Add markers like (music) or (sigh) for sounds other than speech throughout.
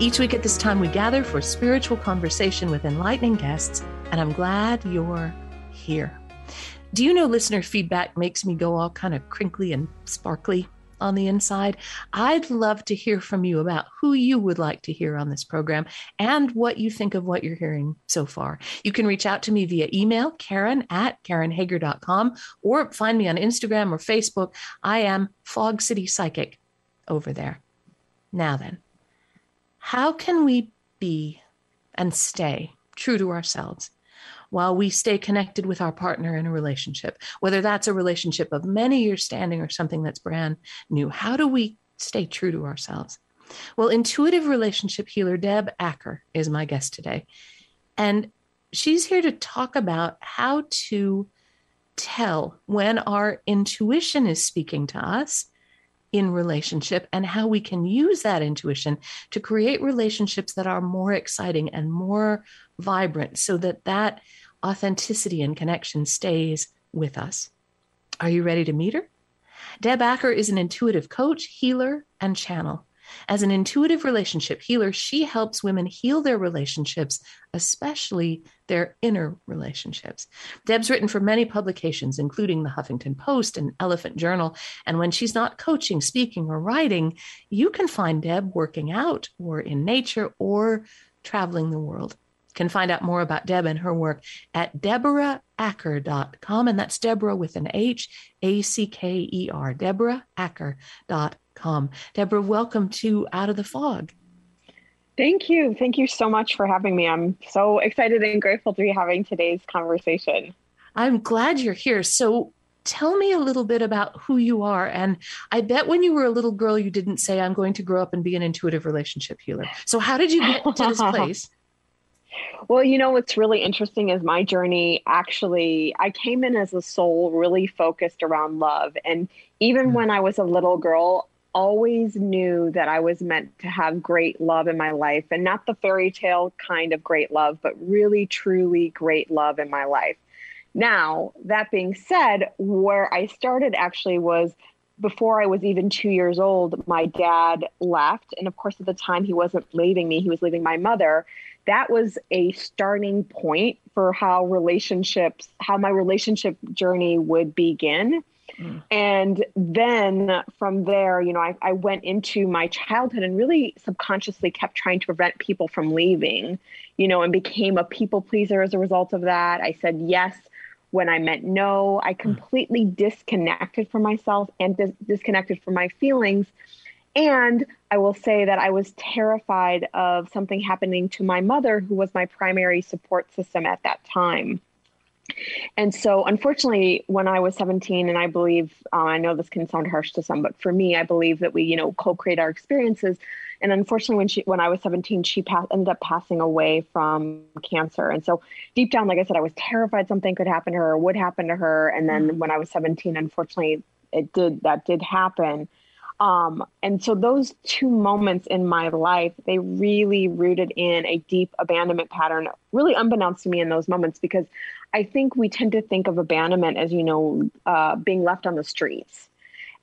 Each week at this time, we gather for spiritual conversation with enlightening guests, and I'm glad you're here. Do you know listener feedback makes me go all kind of crinkly and sparkly on the inside? I'd love to hear from you about who you would like to hear on this program and what you think of what you're hearing so far. You can reach out to me via email, karen at karenhager.com, or find me on Instagram or Facebook. I am Fog City Psychic over there. Now then, how can we be and stay true to ourselves while we stay connected with our partner in a relationship, whether that's a relationship of many years standing or something that's brand new? How do we stay true to ourselves? Well, intuitive relationship healer Deb Acker is my guest today. And she's here to talk about how to tell when our intuition is speaking to us in relationship and how we can use that intuition to create relationships that are more exciting and more vibrant so that that authenticity and connection stays with us. Are you ready to meet her? Deb Acker is an intuitive coach, healer, and channel. As an intuitive relationship healer, she helps women heal their relationships, especially their inner relationships. Deb's written for many publications, including the Huffington Post and Elephant Journal. And when she's not coaching, speaking, or writing, you can find Deb working out or in nature or traveling the world. Can find out more about Deb and her work at deborahacker.com. And that's Deborah with an H, A C K E R, deborahacker.com com. Deborah, welcome to Out of the Fog. Thank you. Thank you so much for having me. I'm so excited and grateful to be having today's conversation. I'm glad you're here. So, tell me a little bit about who you are. And I bet when you were a little girl, you didn't say, I'm going to grow up and be an intuitive relationship healer. So, how did you get to this (laughs) place? Well, you know, what's really interesting is my journey actually, I came in as a soul really focused around love. And even mm. when I was a little girl, always knew that I was meant to have great love in my life and not the fairy tale kind of great love, but really, truly great love in my life. Now, that being said, where I started actually was before I was even two years old, my dad left. And of course, at the time, he wasn't leaving me, he was leaving my mother. That was a starting point for how relationships, how my relationship journey would begin. Mm. And then from there, you know, I, I went into my childhood and really subconsciously kept trying to prevent people from leaving, you know, and became a people pleaser as a result of that. I said yes when I meant no. I mm. completely disconnected from myself and dis- disconnected from my feelings. And I will say that I was terrified of something happening to my mother, who was my primary support system at that time. And so, unfortunately, when I was 17, and I believe, uh, I know this can sound harsh to some, but for me, I believe that we, you know, co-create our experiences. And unfortunately, when she, when I was 17, she passed, ended up passing away from cancer. And so, deep down, like I said, I was terrified something could happen to her or would happen to her. And then, mm-hmm. when I was 17, unfortunately, it did. That did happen. Um, and so those two moments in my life, they really rooted in a deep abandonment pattern, really unbeknownst to me in those moments, because I think we tend to think of abandonment as, you know, uh, being left on the streets.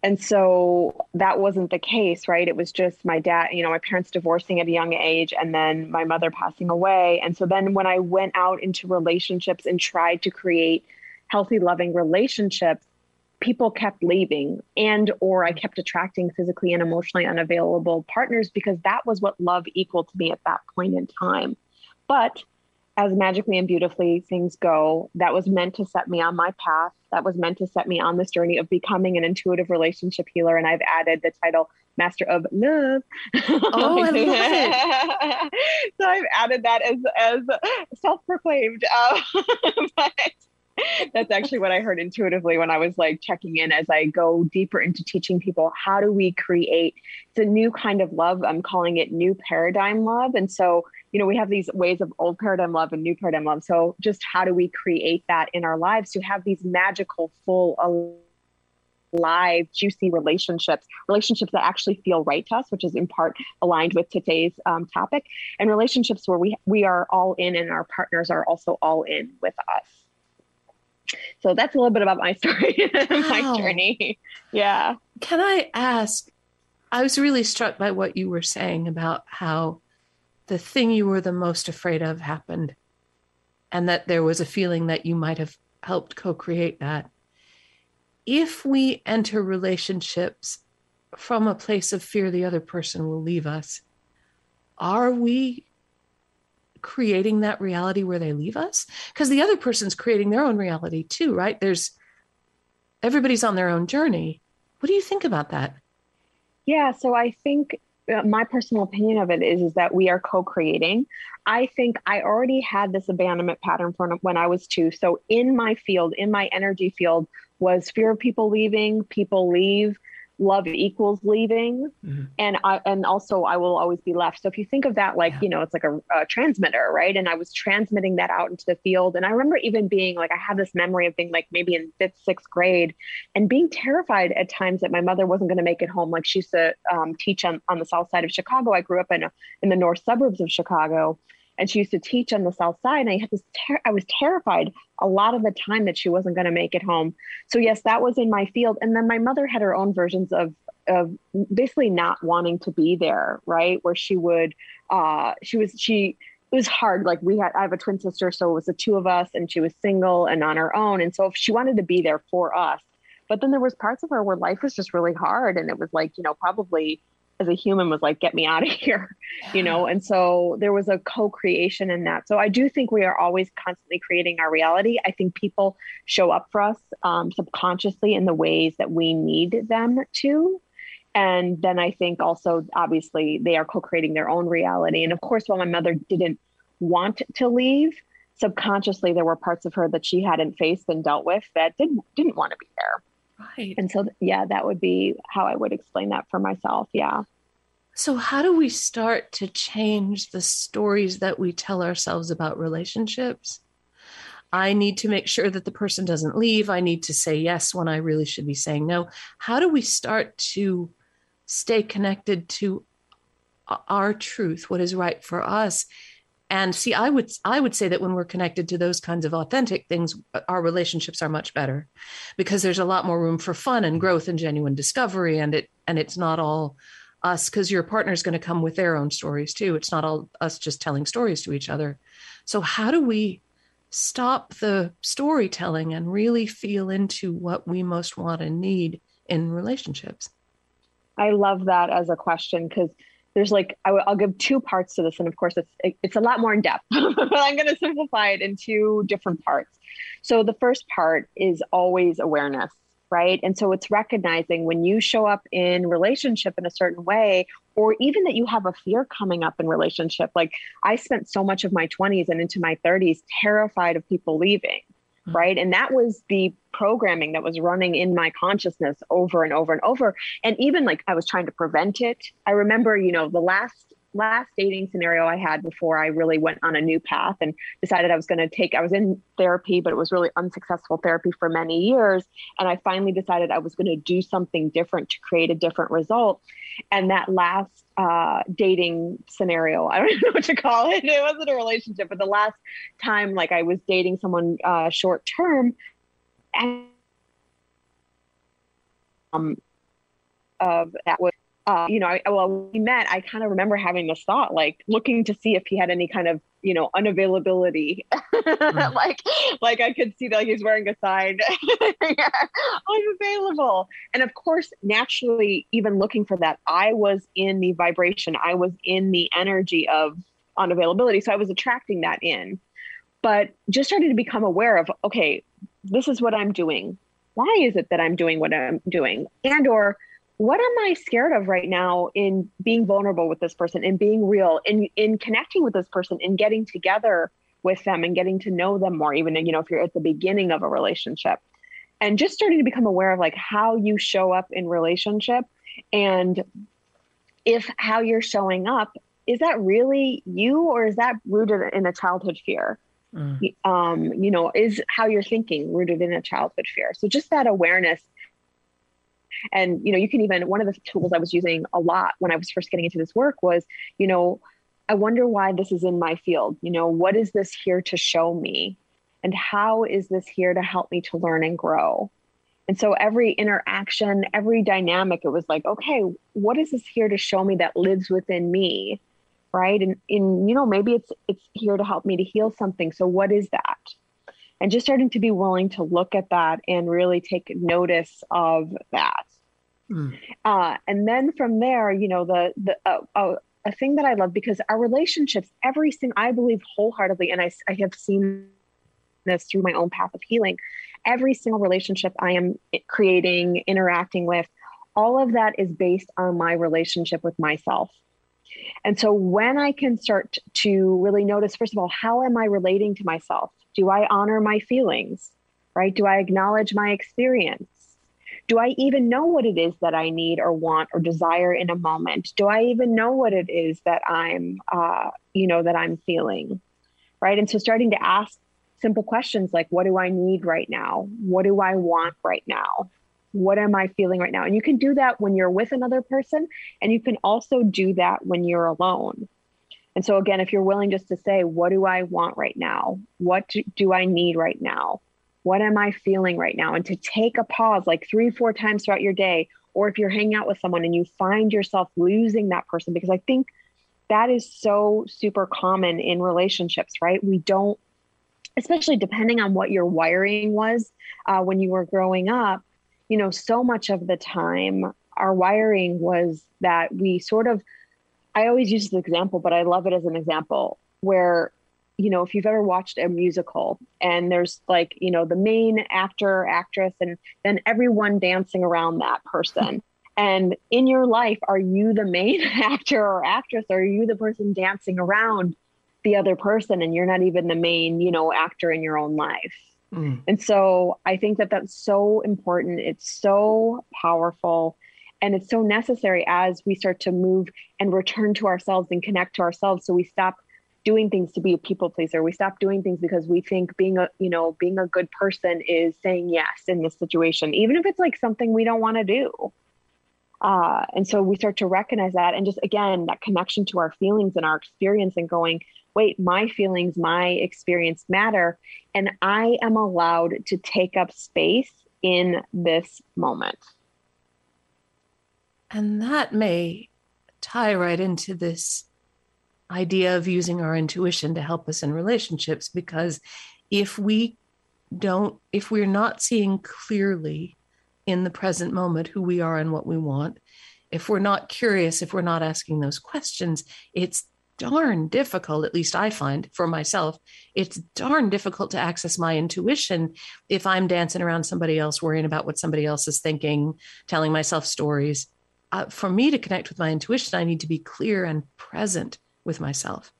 And so that wasn't the case, right? It was just my dad, you know, my parents divorcing at a young age and then my mother passing away. And so then when I went out into relationships and tried to create healthy, loving relationships, people kept leaving and or I kept attracting physically and emotionally unavailable partners because that was what love equaled to me at that point in time. But as magically and beautifully things go, that was meant to set me on my path. That was meant to set me on this journey of becoming an intuitive relationship healer. And I've added the title Master of Love. Oh, I love it. (laughs) so I've added that as as self-proclaimed. Uh, (laughs) but (laughs) that's actually what I heard intuitively when I was like checking in as I go deeper into teaching people how do we create it's a new kind of love. I'm calling it new paradigm love. And so you know, we have these ways of old paradigm love and new paradigm love. So just how do we create that in our lives to have these magical, full, live, juicy relationships, relationships that actually feel right to us, which is in part aligned with today's um, topic, and relationships where we we are all in and our partners are also all in with us. So that's a little bit about my (laughs) story, my journey. Yeah. Can I ask? I was really struck by what you were saying about how the thing you were the most afraid of happened and that there was a feeling that you might have helped co create that. If we enter relationships from a place of fear the other person will leave us, are we creating that reality where they leave us? Because the other person's creating their own reality too, right? There's everybody's on their own journey. What do you think about that? Yeah, so I think uh, my personal opinion of it is is that we are co-creating. I think I already had this abandonment pattern from when I was two. So in my field, in my energy field, was fear of people leaving, people leave, love equals leaving. Mm-hmm. and i and also i will always be left. So if you think of that like yeah. you know it's like a, a, transmitter right? And i was transmitting that out into the field. And i remember even being like i have this memory of being like maybe in fifth sixth grade and being terrified at times that my mother wasn't going to make it home. Like she used to um, teach on, on the south side of chicago. I grew up in a, in the north suburbs of chicago and she used to teach on the south side and i had this ter- i was terrified a lot of the time that she wasn't going to make it home. So yes that was in my field and then my mother had her own versions of of basically not wanting to be there right where she would uh she was she it was hard like we had i have a twin sister so it was the two of us and she was single and on her own and so if she wanted to be there for us but then there was parts of her where life was just really hard and it was like you know probably as a human was like get me out of (laughs) here you know? And so there was a co-creation in that. So i do think we are always constantly creating our reality. I think people show up for us um, subconsciously in the ways that we need them to. And then i think also obviously they are co-creating their own reality. And of course while my mother didn't want to leave subconsciously there were parts of her that she hadn't faced and dealt with that didn't didn't want to be there Right. And so, yeah, that would be how I would explain that for myself. Yeah. So, how do we start to change the stories that we tell ourselves about relationships? I need to make sure that the person doesn't leave. I need to say yes when I really should be saying no. How do we start to stay connected to uh, our truth, what is right for us, and see i would i would say that when we're connected to those kinds of authentic things our relationships are much better because there's a lot more room for fun and growth and genuine discovery. And it and it's not all us because your partner's going to come with their own stories too. It's not all us just telling stories to each other. So how do we stop the storytelling and really feel into what we most want and need in relationships? I love that as a question because there's like I w- I'll give two parts to this, and of course it's it's a lot more in depth, (laughs) but I'm going to simplify it in two different parts. So the first part is always awareness, right? And so it's recognizing when you show up in relationship in a certain way, or even that you have a fear coming up in relationship. Like I spent so much of my 20s and into my 30s terrified of people leaving. Mm-hmm. right? And that was the programming that was running in my consciousness over and over and over. And even like i was trying to prevent it. I remember you know the last last dating scenario I had before I really went on a new path and decided I was going to take, I was in therapy, but it was really unsuccessful therapy for many years. And I finally decided I was going to do something different to create a different result. And that last uh, dating scenario, (laughs) I don't know what to call it. It wasn't a relationship, but the last time like I was dating someone uh, short term and um, of that was uh, you know, I, well, we met, I kind of remember having this thought, like looking to see if he had any kind of, you know, unavailability. Mm. (laughs) like, like I could see that like, he's wearing a sign. (laughs) yeah, I'm available. And of course, naturally, even looking for that, I was in the vibration, I was in the energy of unavailability. So I was attracting that in. But just started to become aware of, okay, this is what I'm doing. Why is it that I'm doing what I'm doing? And or what am I scared of right now in being vulnerable with this person and being real in in connecting with this person and getting together with them and getting to know them more, even you know, if you're at the beginning of a relationship. And just starting to become aware of like how you show up in relationship and if how you're showing up is that really you or is that rooted in a childhood fear? Mm. Um, you know, is how you're thinking rooted in a childhood fear? So just that awareness. And, you know, you can even, one of the tools I was using a lot when I was first getting into this work was, you know, I wonder why this is in my field. You know, what is this here to show me? And how is this here to help me to learn and grow? And so every interaction, every dynamic, it was like, okay, what is this here to show me that lives within me? Right. And in, you know, maybe it's it's here to help me to heal something. So what is that? And just starting to be willing to look at that and really take notice of that. Mm. Uh, and then from there, you know, the the uh, uh, a thing that I love because our relationships, every single, I believe wholeheartedly, and I, I have seen this through my own path of healing, every single relationship I am creating, interacting with, all of that is based on my relationship with myself. And so when I can start to really notice, first of all, how am I relating to myself? Do I honor my feelings? Right? Do I acknowledge my experience? Do I even know what it is that I need or want or desire in a moment? Do I even know what it is that I'm, uh, you know, that I'm feeling? Right. And so starting to ask simple questions like what do I need right now? What do I want right now? What am I feeling right now? And you can do that when you're with another person, and you can also do that when you're alone. And so, again, if you're willing just to say, What do I want right now? What do I need right now? What am I feeling right now? And to take a pause like three, four times throughout your day, or if you're hanging out with someone and you find yourself losing that person, because I think that is so super common in relationships, right? We don't especially depending on what your wiring was uh, when you were growing up, you know, so much of the time our wiring was that we sort of, I always use this example, but I love it as an example where, you know, if you've ever watched a musical and there's like, you know, the main actor, actress, and then everyone dancing around that person. And in your life, are you the main (laughs) actor or actress? Or are you the person dancing around the other person and you're not even the main you know actor in your own life mm. and so i think that that's so important it's so powerful and it's so necessary as we start to move and return to ourselves and connect to ourselves so we stop doing things to be a people pleaser we stop doing things because we think being a you know being a good person is saying yes in this situation even if it's like something we don't want to do uh, and so we start to recognize that and just again that connection to our feelings and our experience and going wait, my feelings, my experience matter. And I am allowed to take up space in this moment. And that may tie right into this idea of using our intuition to help us in relationships because if we don't if we're not seeing clearly in the present moment who we are and what we want if we're not curious if we're not asking those questions it's darn difficult, at least I find for myself, it's darn difficult to access my intuition if I'm dancing around somebody else, worrying about what somebody else is thinking, telling myself stories. Uh, for me to connect with my intuition, I need to be clear and present with myself.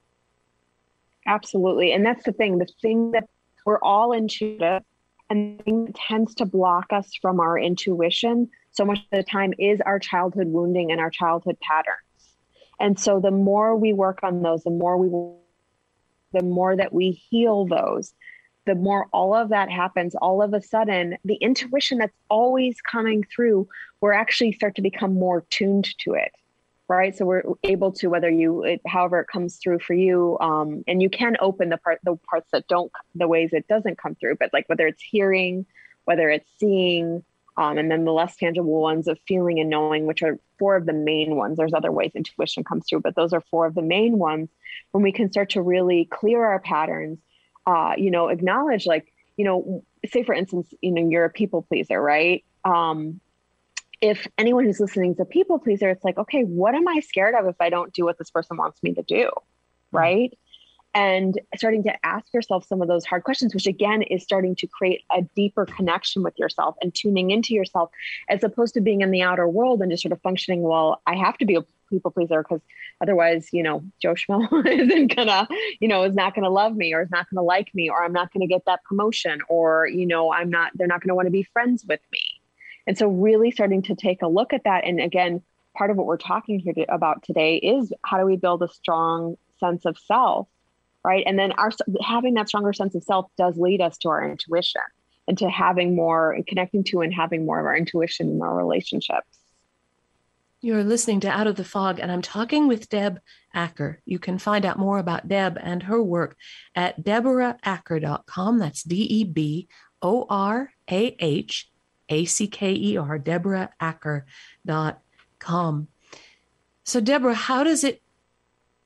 Absolutely. And that's the thing the thing that we're all intuitive, and the thing that tends to block us from our intuition so much of the time is our childhood wounding and our childhood patterns. And so the more we work on those, the more we the more that we heal those, the more all of that happens, all of a sudden, the intuition that's always coming through, we're actually start to become more tuned to it. Right. So we're able to, whether you, it, however it comes through for you, um, and you can open the part, the parts that don't, the ways it doesn't come through, but like whether it's hearing, whether it's seeing, um, and then the less tangible ones of feeling and knowing, which are four of the main ones. There's other ways intuition comes through, but those are four of the main ones. When we can start to really clear our patterns, uh, you know, acknowledge like, you know, say for instance, you know, you're a people pleaser, right? Um, if anyone who's listening is a people pleaser, it's like, okay, what am I scared of if I don't do what this person wants me to do? Hmm. Right and starting to ask yourself some of those hard questions, which again is starting to create a deeper connection with yourself and tuning into yourself, as opposed to being in the outer world and just sort of functioning. Well, I have to be a people pleaser because otherwise, you know, Joe Schmo (laughs) isn't gonna, you know, is not gonna love me or is not gonna like me or I'm not gonna get that promotion or you know, I'm not. They're not gonna want to be friends with me. And so, really starting to take a look at that, and again, part of what we're talking here to, about today is how do we build a strong sense of self, right? And then our having that stronger sense of self does lead us to our intuition and to having more and connecting to and having more of our intuition in our relationships. You're listening to Out of the Fog, and I'm talking with Deb Acker. You can find out more about Deb and her work at deborahacker.com. That's D E B O R A H A C K E R, deborahacker.com. So, Deborah, how does it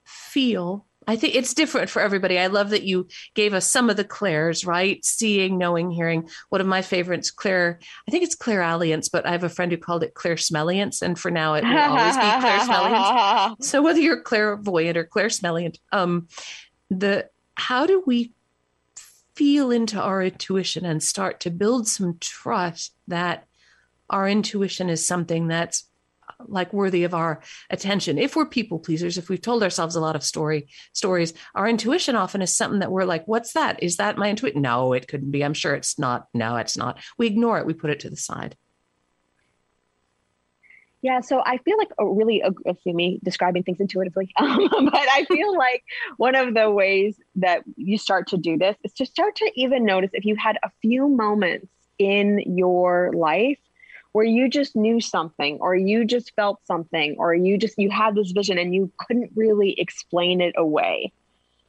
feel I think it's different for everybody. I love that you gave us some of the clairs, right? Seeing, knowing, hearing. One of my favorites, Claire, I think it's clairalience, but I have a friend who called it clairsmelliance. And for now, it will always be clairsmelliance. (laughs) so whether you're clairvoyant or clairsmelliant, um, the how do we feel into our intuition and start to build some trust that our intuition is something that's like worthy of our attention. If we're people pleasers if we've told ourselves a lot of story stories our intuition often is something that we're like what's that? Is that my intuition no it couldn't be. I'm sure it's not. No it's not. We ignore it. We put it to the side yeah, so I feel like a really, see me describing things intuitively, (laughs) um, but I feel like one of the ways that you start to do this is to start to even notice if you had a few moments in your life where you just knew something or you just felt something or you just you had this vision and you couldn't really explain it away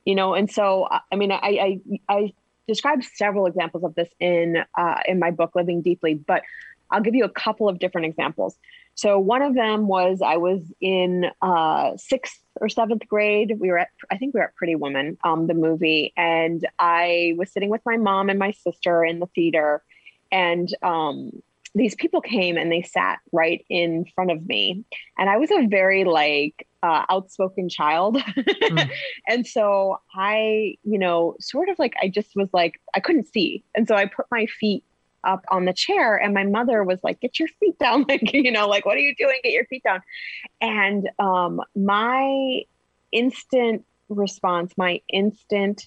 you know? And so i mean i i, I described several examples of this in uh, in my book living deeply but i'll give you a couple of different examples so one of them was i was in uh, sixth or seventh grade. We were at i think we were at pretty woman um, the movie. And i was sitting with my mom and my sister in the theater. And um, these people came and they sat right in front of me. And i was a very like uh, outspoken child. Mm. (laughs) and so i you know sort of like i just was like i couldn't see. And so i put my feet up on the chair and my mother was like get your feet down. (laughs) Like you know like what are you doing? Get your feet down. And um my instant response my instant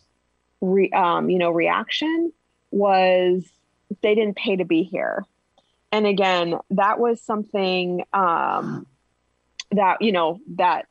re, um you know reaction was they didn't pay to be here. And again that was something um that you know that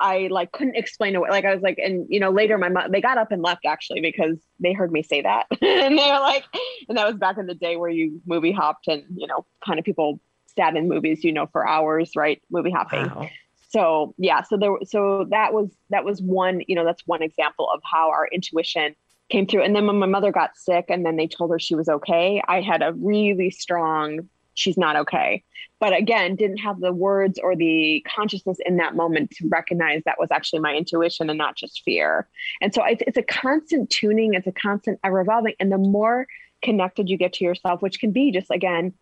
I like couldn't explain away. Like I was like, and you know, later my mom they got up and left actually because they heard me say that, (laughs) and they were like, and that was back in the day where you movie hopped and you know, kind of people sat in movies, you know, for hours, right? Movie hopping. Wow. So yeah, so there, so that was that was one, you know, that's one example of how our intuition came through. And then when my mother got sick, and then they told her she was okay, I had a really strong she's not okay. But again, didn't have the words or the consciousness in that moment to recognize that was actually my intuition and not just fear. And so it's, it's a constant tuning, it's a constant evolving. And the more connected you get to yourself, which can be just again,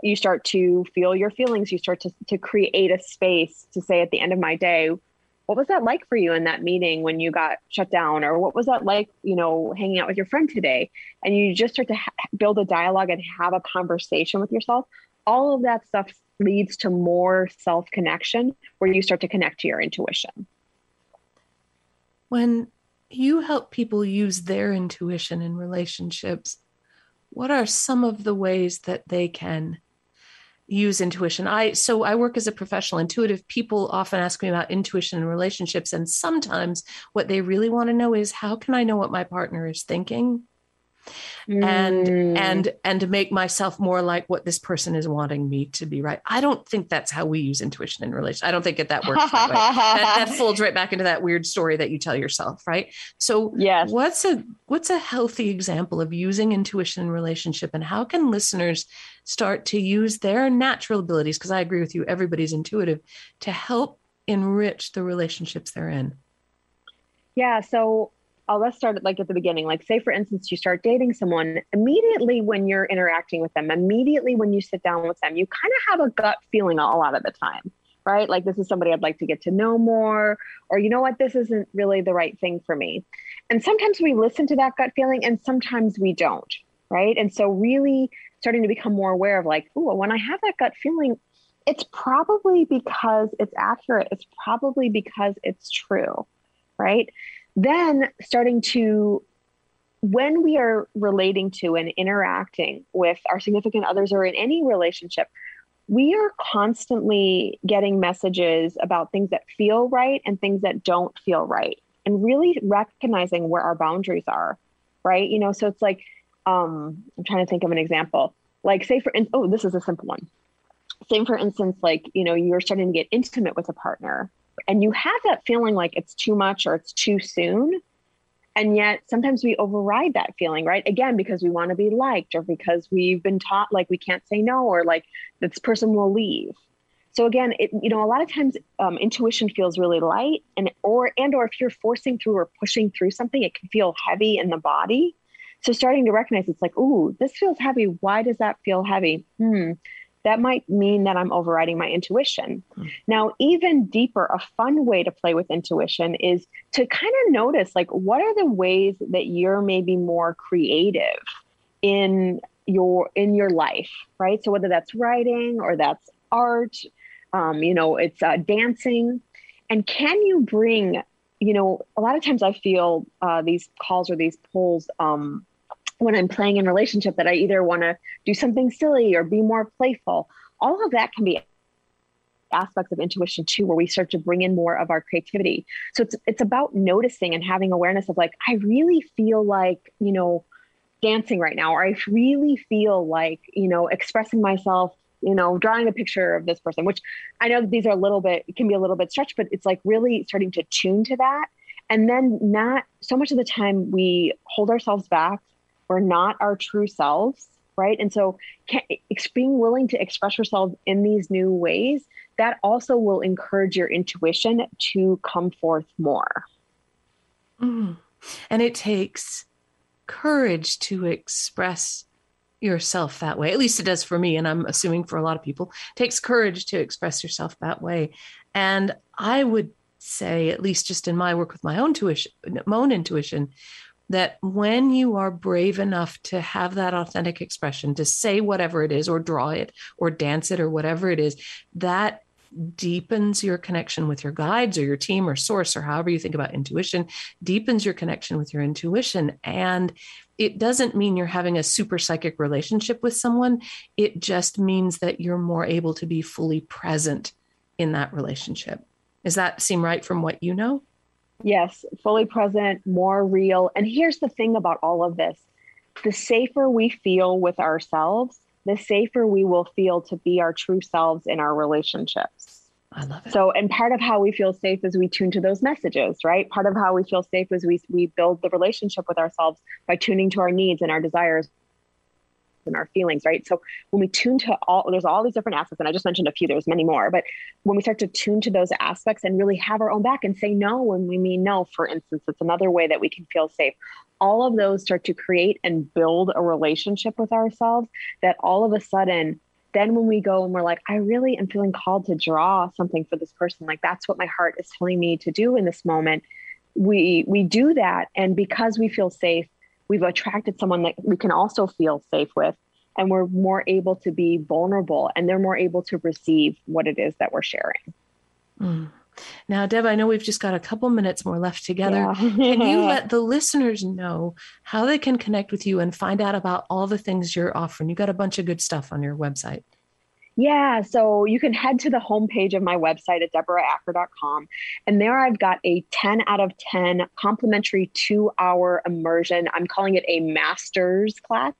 you start to feel your feelings, you start to, to create a space to say at the end of my day, what was that like for you in that meeting when you got shut down or what was that like you know hanging out with your friend today and you just start to ha- build a dialogue and have a conversation with yourself all of that stuff leads to more self connection where you start to connect to your intuition. When you help people use their intuition in relationships, what are some of the ways that they can use intuition? I so I work as a professional intuitive. People often ask me about intuition in relationships and sometimes what they really want to know is how can I know what my partner is thinking? Mm. and and and to make myself more like what this person is wanting me to be right? I don't think that's how we use intuition in relation i don't think that that works that, that, that (laughs) folds right back into that weird story that you tell yourself right? So yes. what's a what's a healthy example of using intuition in relationship and how can listeners start to use their natural abilities because i agree with you everybody's intuitive to help enrich the relationships they're in? Yeah so let's start like at the beginning. Like, say, for instance, you start dating someone immediately when you're interacting with them, immediately when you sit down with them, you kind of have a gut feeling a lot of the time, right? Like, this is somebody I'd like to get to know more, or you know what, this isn't really the right thing for me. And sometimes we listen to that gut feeling and sometimes we don't, right? And so, really starting to become more aware of like, oh, when I have that gut feeling, it's probably because it's accurate. It's probably because it's true, right? Then starting to when we are relating to and interacting with our significant others or in any relationship we are constantly getting messages about things that feel right and things that don't feel right and really recognizing where our boundaries are right? You know so it's like um i'm trying to think of an example. Like say for oh this is a simple one. Same for instance like you know you're starting to get intimate with a partner and you have that feeling like it's too much or it's too soon. And yet sometimes we override that feeling right? Again because we want to be liked or because we've been taught like we can't say no or like this person will leave. So again it, you know a lot of times um, intuition feels really light and or and or if you're forcing through or pushing through something it can feel heavy in the body. So starting to recognize it's like ooh this feels heavy. Why does that feel heavy? Hmm that might mean that I'm overriding my intuition. Mm. Now, even deeper, a fun way to play with intuition is to kind of notice like what are the ways that you're maybe more creative in your in your life, right? So whether that's writing or that's art, um, you know, it's uh, dancing, and can you bring you know, a lot of times I feel uh, these calls or these polls um, when I'm playing in relationship that I either want to do something silly or be more playful. All of that can be aspects of intuition too where we start to bring in more of our creativity so it's it's about noticing and having awareness of like i really feel like you know dancing right now or i really feel like you know expressing myself you know drawing a picture of this person which i know these are a little bit can be a little bit stretched but it's like really starting to tune to that and then not so much of the time we hold ourselves back we're not our true selves, right? And so can, being willing to express yourself in these new ways, that also will encourage your intuition to come forth more. Mm. And it takes courage to express yourself that way. At least it does for me. And I'm assuming for a lot of people, it takes courage to express yourself that way. And I would say, at least just in my work with my own tuition, my own intuition, that when you are brave enough to have that authentic expression, to say whatever it is, or draw it, or dance it, or whatever it is, that deepens your connection with your guides or your team or source or however you think about intuition deepens your connection with your intuition. And it doesn't mean you're having a super psychic relationship with someone. It just means that you're more able to be fully present in that relationship. Does that seem right from what you know Yes, fully present, more real. And here's the thing about all of this the safer we feel with ourselves, the safer we will feel to be our true selves in our relationships. I love it. So, and part of how we feel safe is we tune to those messages, right? Part of how we feel safe is we, we build the relationship with ourselves by tuning to our needs and our desires and our feelings, right? So when we tune to all, there's all these different aspects, and I just mentioned a few, there's many more, but when we start to tune to those aspects and really have our own back and say no when we mean no, for instance, it's another way that we can feel safe. All of those start to create and build a relationship with ourselves that all of a sudden, then when we go and we're like, I really am feeling called to draw something for this person, like that's what my heart is telling me to do in this moment. We we do that, and because we feel safe, we've attracted someone that we can also feel safe with and we're more able to be vulnerable and they're more able to receive what it is that we're sharing. Mm. Now, Deb, I know we've just got a couple minutes more left together. Yeah. can you (laughs) let the listeners know how they can connect with you and find out about all the things you're offering? You got a bunch of good stuff on your website. Yeah, so you can head to the homepage of my website at deborahacker.com. And there I've got a 10 out of 10 complimentary two hour immersion. I'm calling it a master's class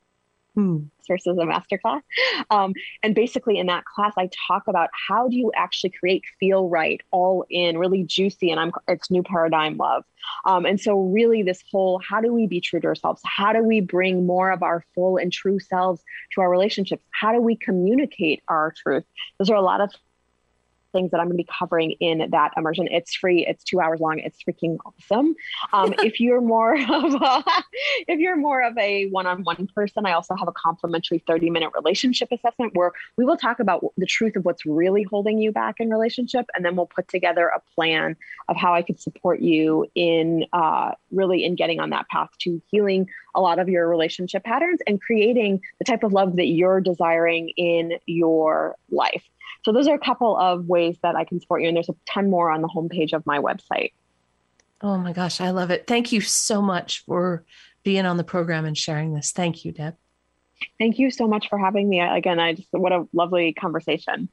hmm. versus a masterclass. Um, and basically, in that class, I talk about how do you actually create feel right, all in, really juicy, and I'm it's new paradigm love. Um, and so, really, this whole how do we be true to ourselves? How do we bring more of our full and true selves to our relationships? How do we communicate our truth? Those are a lot of things that I'm going to be covering in that immersion. It's free. It's two hours long. It's freaking awesome. Um, (laughs) if you're more of a, if you're more of a one-on-one person, I also have a complimentary 30-minute relationship assessment where we will talk about the truth of what's really holding you back in relationship, and then we'll put together a plan of how I could support you in uh, really in getting on that path to healing a lot of your relationship patterns and creating the type of love that you're desiring in your life. So those are a couple of ways that I can support you. And there's a ton more on the homepage of my website. Oh my gosh, I love it. Thank you so much for being on the program and sharing this. Thank you, Deb. Thank you so much for having me. Again, I just, what a lovely conversation.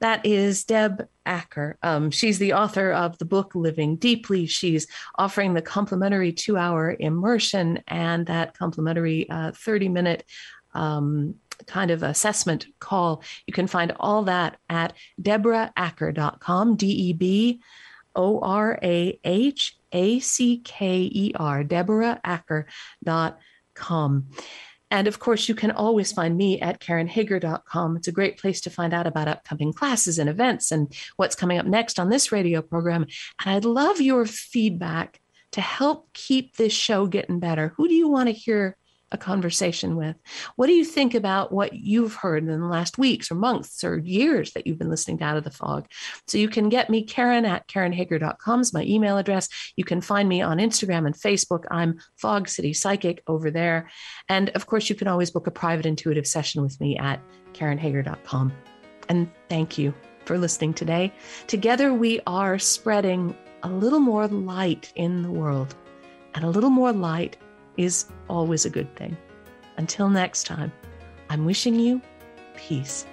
That is Deb Acker. Um, she's the author of the book Living Deeply. She's offering the complimentary two hour immersion and that complimentary 30 uh, minute um, kind of assessment call. You can find all that at deborahacker.com, D E B O R A H A C K E R, deborahacker.com. And of course, you can always find me at karenhager.com. It's a great place to find out about upcoming classes and events and what's coming up next on this radio program. And I'd love your feedback to help keep this show getting better. Who do you want to hear a conversation with. What do you think about what you've heard in the last weeks or months or years that you've been listening to Out of the Fog? So you can get me, Karen at KarenHager.com is my email address. You can find me on Instagram and Facebook. I'm Fog City Psychic over there. And of course, you can always book a private intuitive session with me at KarenHager.com. And thank you for listening today. Together, we are spreading a little more light in the world and a little more light is always a good thing. Until next time, I'm wishing you peace.